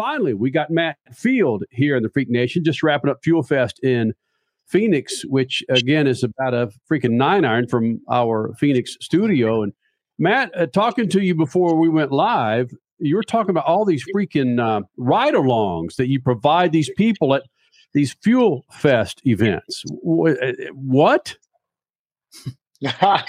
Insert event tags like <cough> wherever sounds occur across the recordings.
finally, we got Matt Field here in the Freak Nation, just wrapping up Fuel Fest in Phoenix, which again is about a freaking nine iron from our Phoenix studio. And Matt, uh, talking to you before we went live, you were talking about all these freaking uh, ride alongs that you provide these people at these Fuel Fest events. Uh, what? <laughs>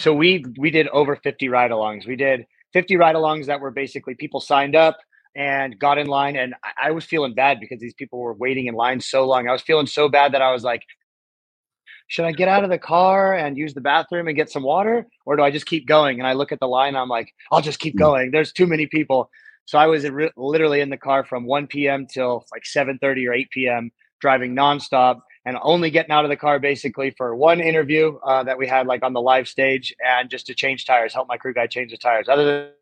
so we we did over 50 ride-alongs. We did 50 ride-alongs that were basically people signed up and got in line and I was feeling bad because these people were waiting in line so long. I was feeling so bad that I was like should I get out of the car and use the bathroom and get some water or do I just keep going? And I look at the line I'm like, I'll just keep mm. going. There's too many people. So I was re- literally in the car from 1 p.m. till like 7:30 or 8 p.m. driving nonstop and only getting out of the car basically for one interview uh, that we had like on the live stage and just to change tires, help my crew guy change the tires. Other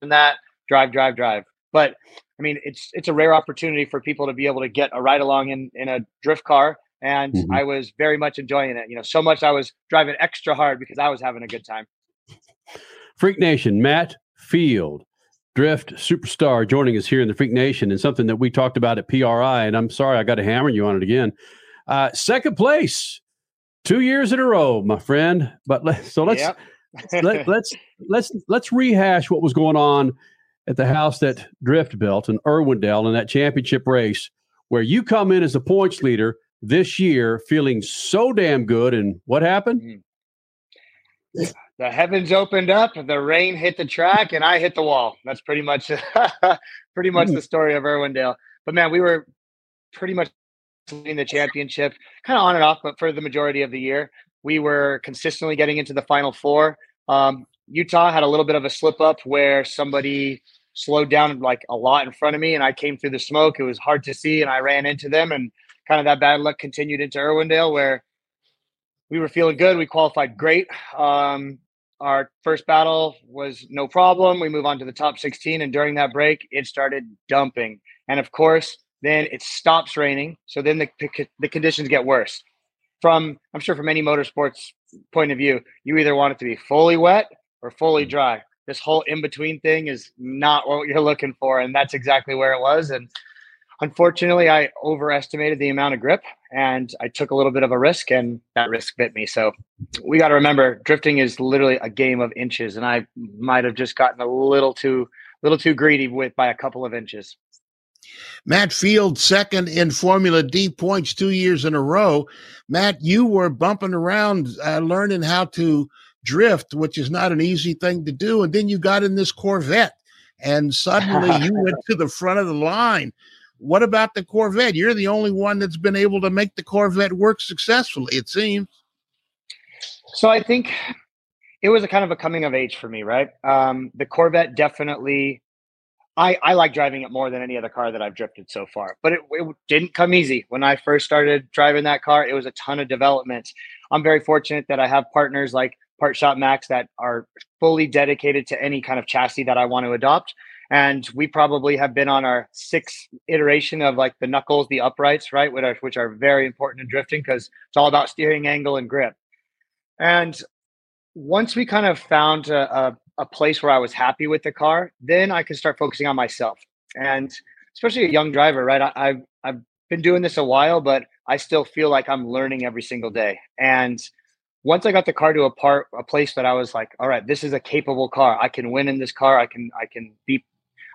than that, drive, drive, drive. But I mean, it's it's a rare opportunity for people to be able to get a ride along in in a drift car, and mm-hmm. I was very much enjoying it. You know, so much I was driving extra hard because I was having a good time. Freak Nation, Matt Field, drift superstar, joining us here in the Freak Nation, and something that we talked about at PRI. And I'm sorry I got to hammer you on it again. Uh, second place, two years in a row, my friend. But let, so let's yep. let, let's let's let's rehash what was going on at the house that Drift built in Irwindale in that championship race, where you come in as the points leader this year, feeling so damn good. And what happened? Mm-hmm. The heavens opened up, the rain hit the track, and I hit the wall. That's pretty much <laughs> pretty much mm-hmm. the story of Irwindale. But man, we were pretty much winning the championship, kind of on and off, but for the majority of the year, we were consistently getting into the final four. Um, Utah had a little bit of a slip up where somebody slowed down like a lot in front of me and I came through the smoke. It was hard to see and I ran into them and kind of that bad luck continued into Irwindale where we were feeling good. We qualified great. Um, our first battle was no problem. We move on to the top 16 and during that break it started dumping. And of course, then it stops raining. So then the, the conditions get worse. From I'm sure from any motorsports point of view, you either want it to be fully wet or fully mm. dry. This whole in between thing is not what you're looking for, and that's exactly where it was. And unfortunately, I overestimated the amount of grip, and I took a little bit of a risk, and that risk bit me. So we got to remember, drifting is literally a game of inches, and I might have just gotten a little too little too greedy with by a couple of inches. Matt Field, second in Formula D points two years in a row. Matt, you were bumping around, uh, learning how to drift, which is not an easy thing to do. And then you got in this Corvette, and suddenly <laughs> you went to the front of the line. What about the Corvette? You're the only one that's been able to make the Corvette work successfully, it seems. So I think it was a kind of a coming of age for me, right? Um, the Corvette definitely I, I like driving it more than any other car that I've drifted so far. But it, it didn't come easy. When I first started driving that car, it was a ton of development. I'm very fortunate that I have partners like Part Shop Max that are fully dedicated to any kind of chassis that I want to adopt. And we probably have been on our sixth iteration of like the knuckles, the uprights, right, which are, which are very important in drifting because it's all about steering angle and grip. And once we kind of found a, a a place where I was happy with the car, then I could start focusing on myself. And especially a young driver, right? I, I've I've been doing this a while, but I still feel like I'm learning every single day. And once I got the car to a part a place that I was like, all right, this is a capable car. I can win in this car. I can I can be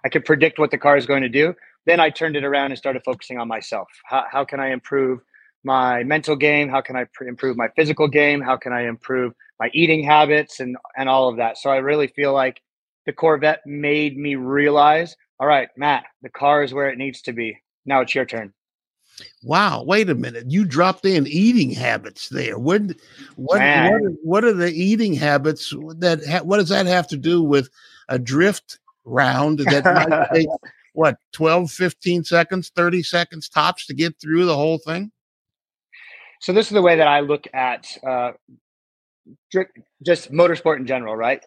I can predict what the car is going to do. Then I turned it around and started focusing on myself. How, how can I improve my mental game? How can I pr- improve my physical game? How can I improve my eating habits and and all of that. So I really feel like the Corvette made me realize, all right, Matt, the car is where it needs to be. Now it's your turn. Wow, wait a minute. You dropped in eating habits there. What what what are, what are the eating habits that what does that have to do with a drift round that might <laughs> take what 12 15 seconds 30 seconds tops to get through the whole thing so this is the way that i look at uh, just motorsport in general, right?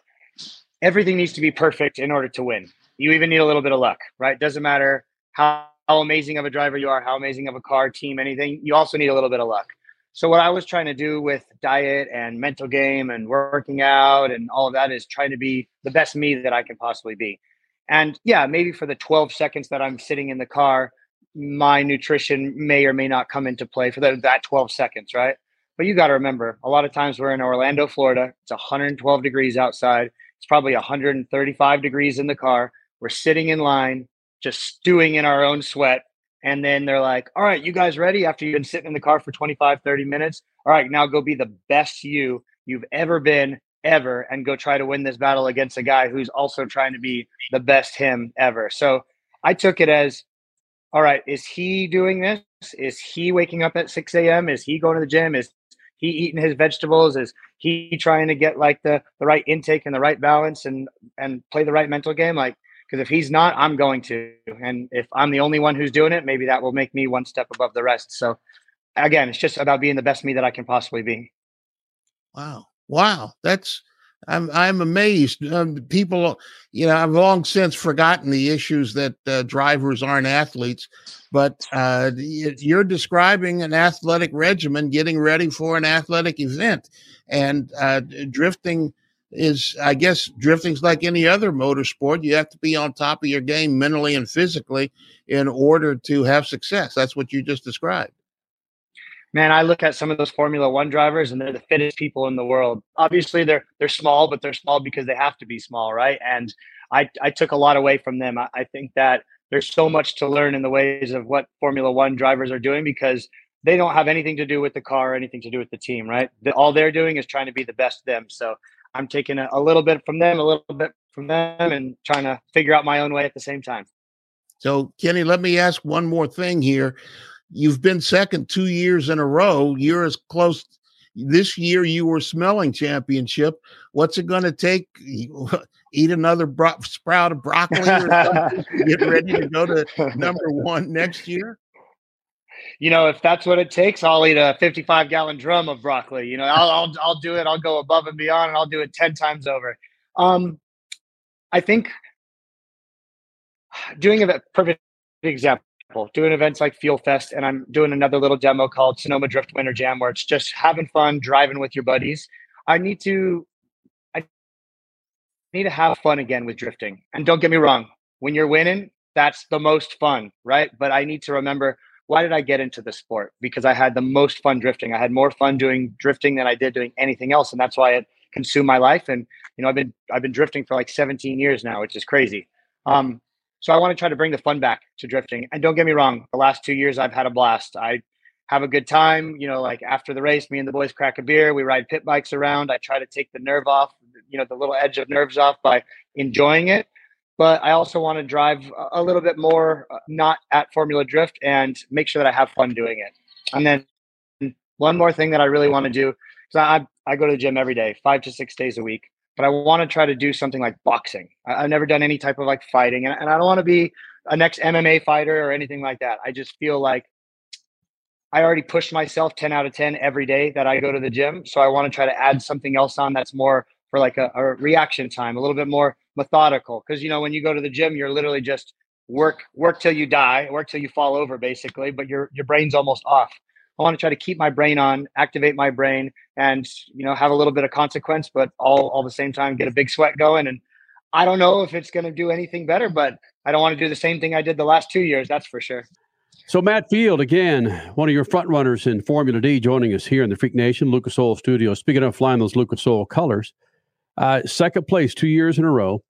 Everything needs to be perfect in order to win. You even need a little bit of luck, right? Doesn't matter how, how amazing of a driver you are, how amazing of a car, team, anything. You also need a little bit of luck. So what I was trying to do with diet and mental game and working out and all of that is trying to be the best me that I can possibly be. And yeah, maybe for the 12 seconds that I'm sitting in the car, my nutrition may or may not come into play for the, that 12 seconds, right? But you got to remember, a lot of times we're in Orlando, Florida. It's 112 degrees outside. It's probably 135 degrees in the car. We're sitting in line, just stewing in our own sweat. And then they're like, all right, you guys ready after you've been sitting in the car for 25, 30 minutes? All right, now go be the best you you've ever been, ever, and go try to win this battle against a guy who's also trying to be the best him ever. So I took it as, all right, is he doing this? Is he waking up at 6 a.m.? Is he going to the gym? Is he eating his vegetables? Is he trying to get like the the right intake and the right balance and and play the right mental game? Like, because if he's not, I'm going to. And if I'm the only one who's doing it, maybe that will make me one step above the rest. So again, it's just about being the best me that I can possibly be. Wow. Wow. That's I'm I'm amazed. Um, people, you know, I've long since forgotten the issues that uh, drivers aren't athletes, but uh, you're describing an athletic regimen, getting ready for an athletic event, and uh, drifting is, I guess, drifting's like any other motorsport. You have to be on top of your game mentally and physically in order to have success. That's what you just described man, I look at some of those Formula One drivers and they're the fittest people in the world. Obviously, they're they're small, but they're small because they have to be small, right? And I I took a lot away from them. I, I think that there's so much to learn in the ways of what Formula One drivers are doing because they don't have anything to do with the car or anything to do with the team, right? The, all they're doing is trying to be the best them. So I'm taking a, a little bit from them, a little bit from them, and trying to figure out my own way at the same time. So, Kenny, let me ask one more thing here. You've been second two years in a row. You're as close. This year you were smelling championship. What's it going to take? <laughs> Eat another bro- sprout of broccoli or something? get ready to go to number one next year? You know, if that's what it takes, I'll eat a 55 gallon drum of broccoli. You know, I'll, I'll, I'll do it. I'll go above and beyond and I'll do it 10 times over. Um, I think doing a perfect example doing events like Fuel Fest, and I'm doing another little demo called Sonoma Drift Winter Jam, where it's just having fun, driving with your buddies. I need to, I need to have fun again with drifting. And don't get me wrong, when you're winning, that's the most fun, right? But I need to remember why did I get into the sport? Because I had the most fun drifting. I had more fun doing drifting than I did doing anything else, and that's why it consumed my life. And you know, I've been I've been drifting for like 17 years now, which is crazy. Um, so I want to try to bring the fun back to drifting. And don't get me wrong, the last two years I've had a blast. I have a good time. You know, like after the race, me and the boys crack a beer. We ride pit bikes around. I try to take the nerve off, you know, the little edge of nerves off by enjoying it. But I also want to drive a little bit more, uh, not at Formula Drift, and make sure that I have fun doing it. And then one more thing that I really want to do, because I, I go to the gym every day, five to six days a week but I want to try to do something like boxing. I, have never done any type of like fighting, and, and I don't want to be a next MMA fighter or anything like that. I just feel like I already pushed myself 10 out of 10 every day that I go to the gym. So I want to try to add something else on that's more for like a, a reaction time, a little bit more methodical. Cause you know, when you go to the gym, you're literally just work, work till you die, work till you fall over basically, but your, your brain's almost off. I want to try to keep my brain on, activate my brain, and you know have a little bit of consequence, but all all the same time get a big sweat going. And I don't know if it's going to do anything better, but I don't want to do the same thing I did the last two years. That's for sure. So Matt Field, again, one of your front runners in Formula D, joining us here in the Freak Nation Lucas Oil Studio. Speaking of flying those Lucas Oil colors, uh, second place two years in a row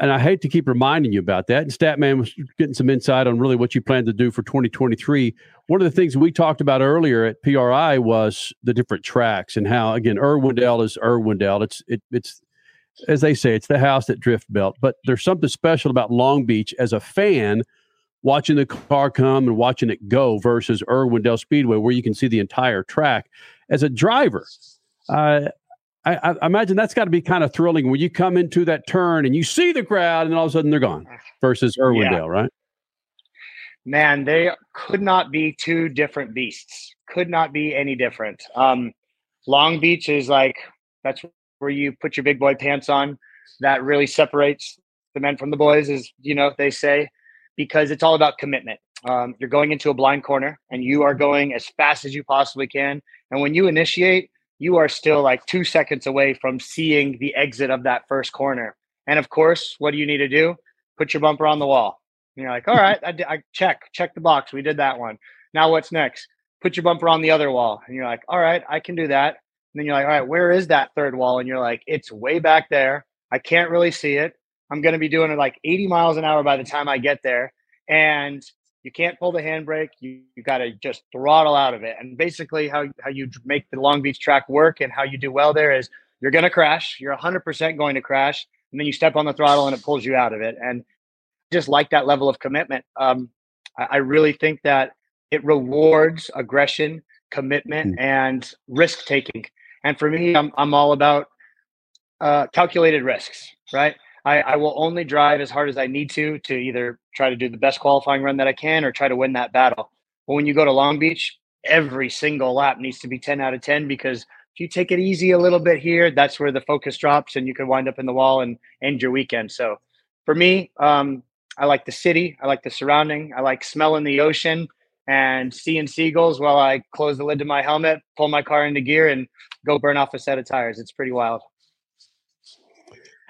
and I hate to keep reminding you about that. And Statman was getting some insight on really what you plan to do for 2023. One of the things we talked about earlier at PRI was the different tracks and how, again, Irwindale is Irwindale. It's it, it's as they say, it's the house that drift belt. But there's something special about Long Beach as a fan watching the car come and watching it go versus Irwindale Speedway, where you can see the entire track. As a driver, uh, I, I, imagine that's got to be kind of thrilling when you come into that turn and you see the crowd and all of a sudden they're gone versus Irwindale, yeah. right? Man, they could not be two different beasts. Could not be any different. Um, Long Beach is like that's where you put your big boy pants on. That really separates the men from the boys, as you know they say, because it's all about commitment. Um, you're going into a blind corner and you are going as fast as you possibly can. And when you initiate, you are still like two seconds away from seeing the exit of that first corner. And of course, what do you need to do? put your bumper on the wall. And you're like, all right, I, I check, check the box. We did that one. Now what's next? Put your bumper on the other wall. And you're like, all right, I can do that. And then you're like, all right, where is that third wall? And you're like, it's way back there. I can't really see it. I'm going to be doing it like 80 miles an hour by the time I get there. And you can't pull the handbrake. You, you got to just throttle out of it. And basically, how, how you make the Long Beach track work and how you do well there is you're going to crash. You're 100% going to crash. And then you step on the throttle and it pulls you out of it. And just like that level of commitment. Um, I, I really think that it rewards aggression, commitment, mm. and risk taking. And for me, I'm, I'm all about uh, calculated risks, right? I, I will only drive as hard as I need to to either try to do the best qualifying run that I can or try to win that battle. But when you go to Long Beach, every single lap needs to be 10 out of 10 because if you take it easy a little bit here, that's where the focus drops and you can wind up in the wall and end your weekend. So for me, um, I like the city, I like the surrounding, I like smelling the ocean and seeing seagulls while I close the lid to my helmet, pull my car into gear, and go burn off a set of tires. It's pretty wild.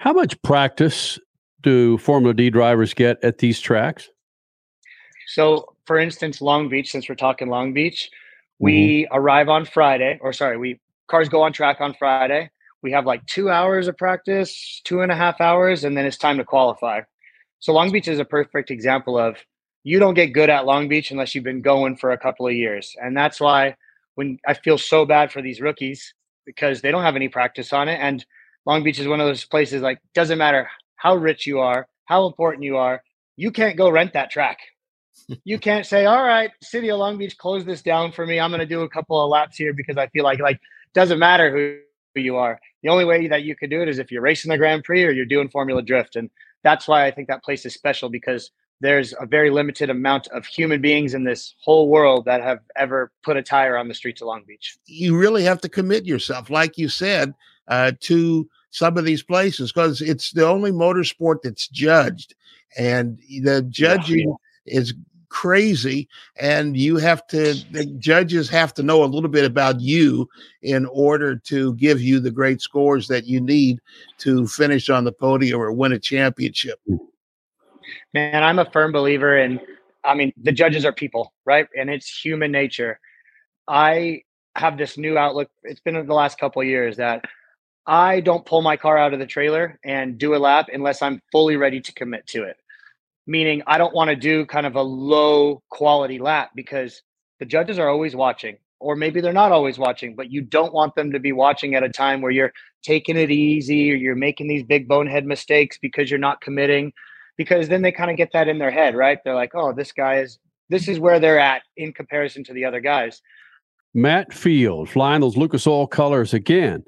How much practice do Formula D drivers get at these tracks? So, for instance, Long Beach, since we're talking Long Beach, we mm-hmm. arrive on Friday, or sorry, we cars go on track on Friday. We have like two hours of practice, two and a half hours, and then it's time to qualify. So, Long Beach is a perfect example of you don't get good at Long Beach unless you've been going for a couple of years. And that's why when I feel so bad for these rookies because they don't have any practice on it. And Long Beach is one of those places like doesn't matter how rich you are, how important you are, you can't go rent that track. <laughs> you can't say, "All right, City of Long Beach, close this down for me. I'm going to do a couple of laps here because I feel like like doesn't matter who, who you are. The only way that you can do it is if you're racing the Grand Prix or you're doing Formula Drift, and that's why I think that place is special because there's a very limited amount of human beings in this whole world that have ever put a tire on the streets of Long Beach. You really have to commit yourself, like you said, uh, to some of these places because it's the only motorsport that's judged, and the judging is crazy and you have to the judges have to know a little bit about you in order to give you the great scores that you need to finish on the podium or win a championship. Man i'm a firm believer in i mean the judges are people right? And it's human nature. I have this new outlook it's been in the last couple years that I don't pull my car out of the trailer and do a lap unless I'm fully ready to commit to it. Meaning, I don't want to do kind of a low quality lap because the judges are always watching, or maybe they're not always watching, but you don't want them to be watching at a time where you're taking it easy or you're making these big bonehead mistakes because you're not committing. Because then they kind of get that in their head, right? They're like, oh, this guy is, this is where they're at in comparison to the other guys. Matt Field flying those Lucas Oil colors again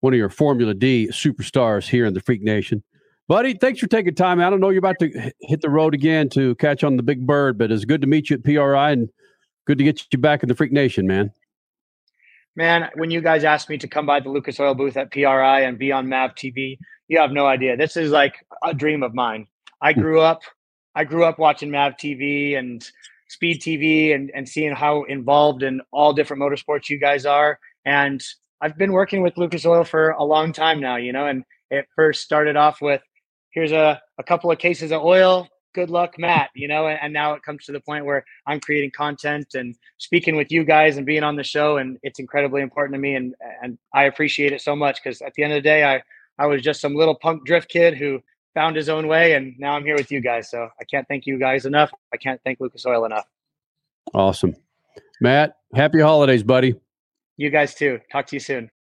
one of your Formula D superstars here in the Freak Nation. Buddy, thanks for taking time I don't know you're about to hit the road again to catch on the big bird, but it's good to meet you at PRI and good to get you back in the Freak Nation, man. Man, when you guys asked me to come by the Lucas Oil booth at PRI and be on MAV TV, you have no idea. This is like a dream of mine. I hmm. grew up, I grew up watching MAV TV and Speed TV and, and seeing how involved in all different motorsports you guys are. And I've been working with Lucas Oil for a long time now, you know, and it first started off with here's a, a couple of cases of oil. Good luck, Matt, you know, and, and now it comes to the point where I'm creating content and speaking with you guys and being on the show. And it's incredibly important to me. And, and I appreciate it so much because at the end of the day, I, I was just some little punk drift kid who found his own way. And now I'm here with you guys. So I can't thank you guys enough. I can't thank Lucas Oil enough. Awesome. Matt, happy holidays, buddy. You guys too. Talk to you soon.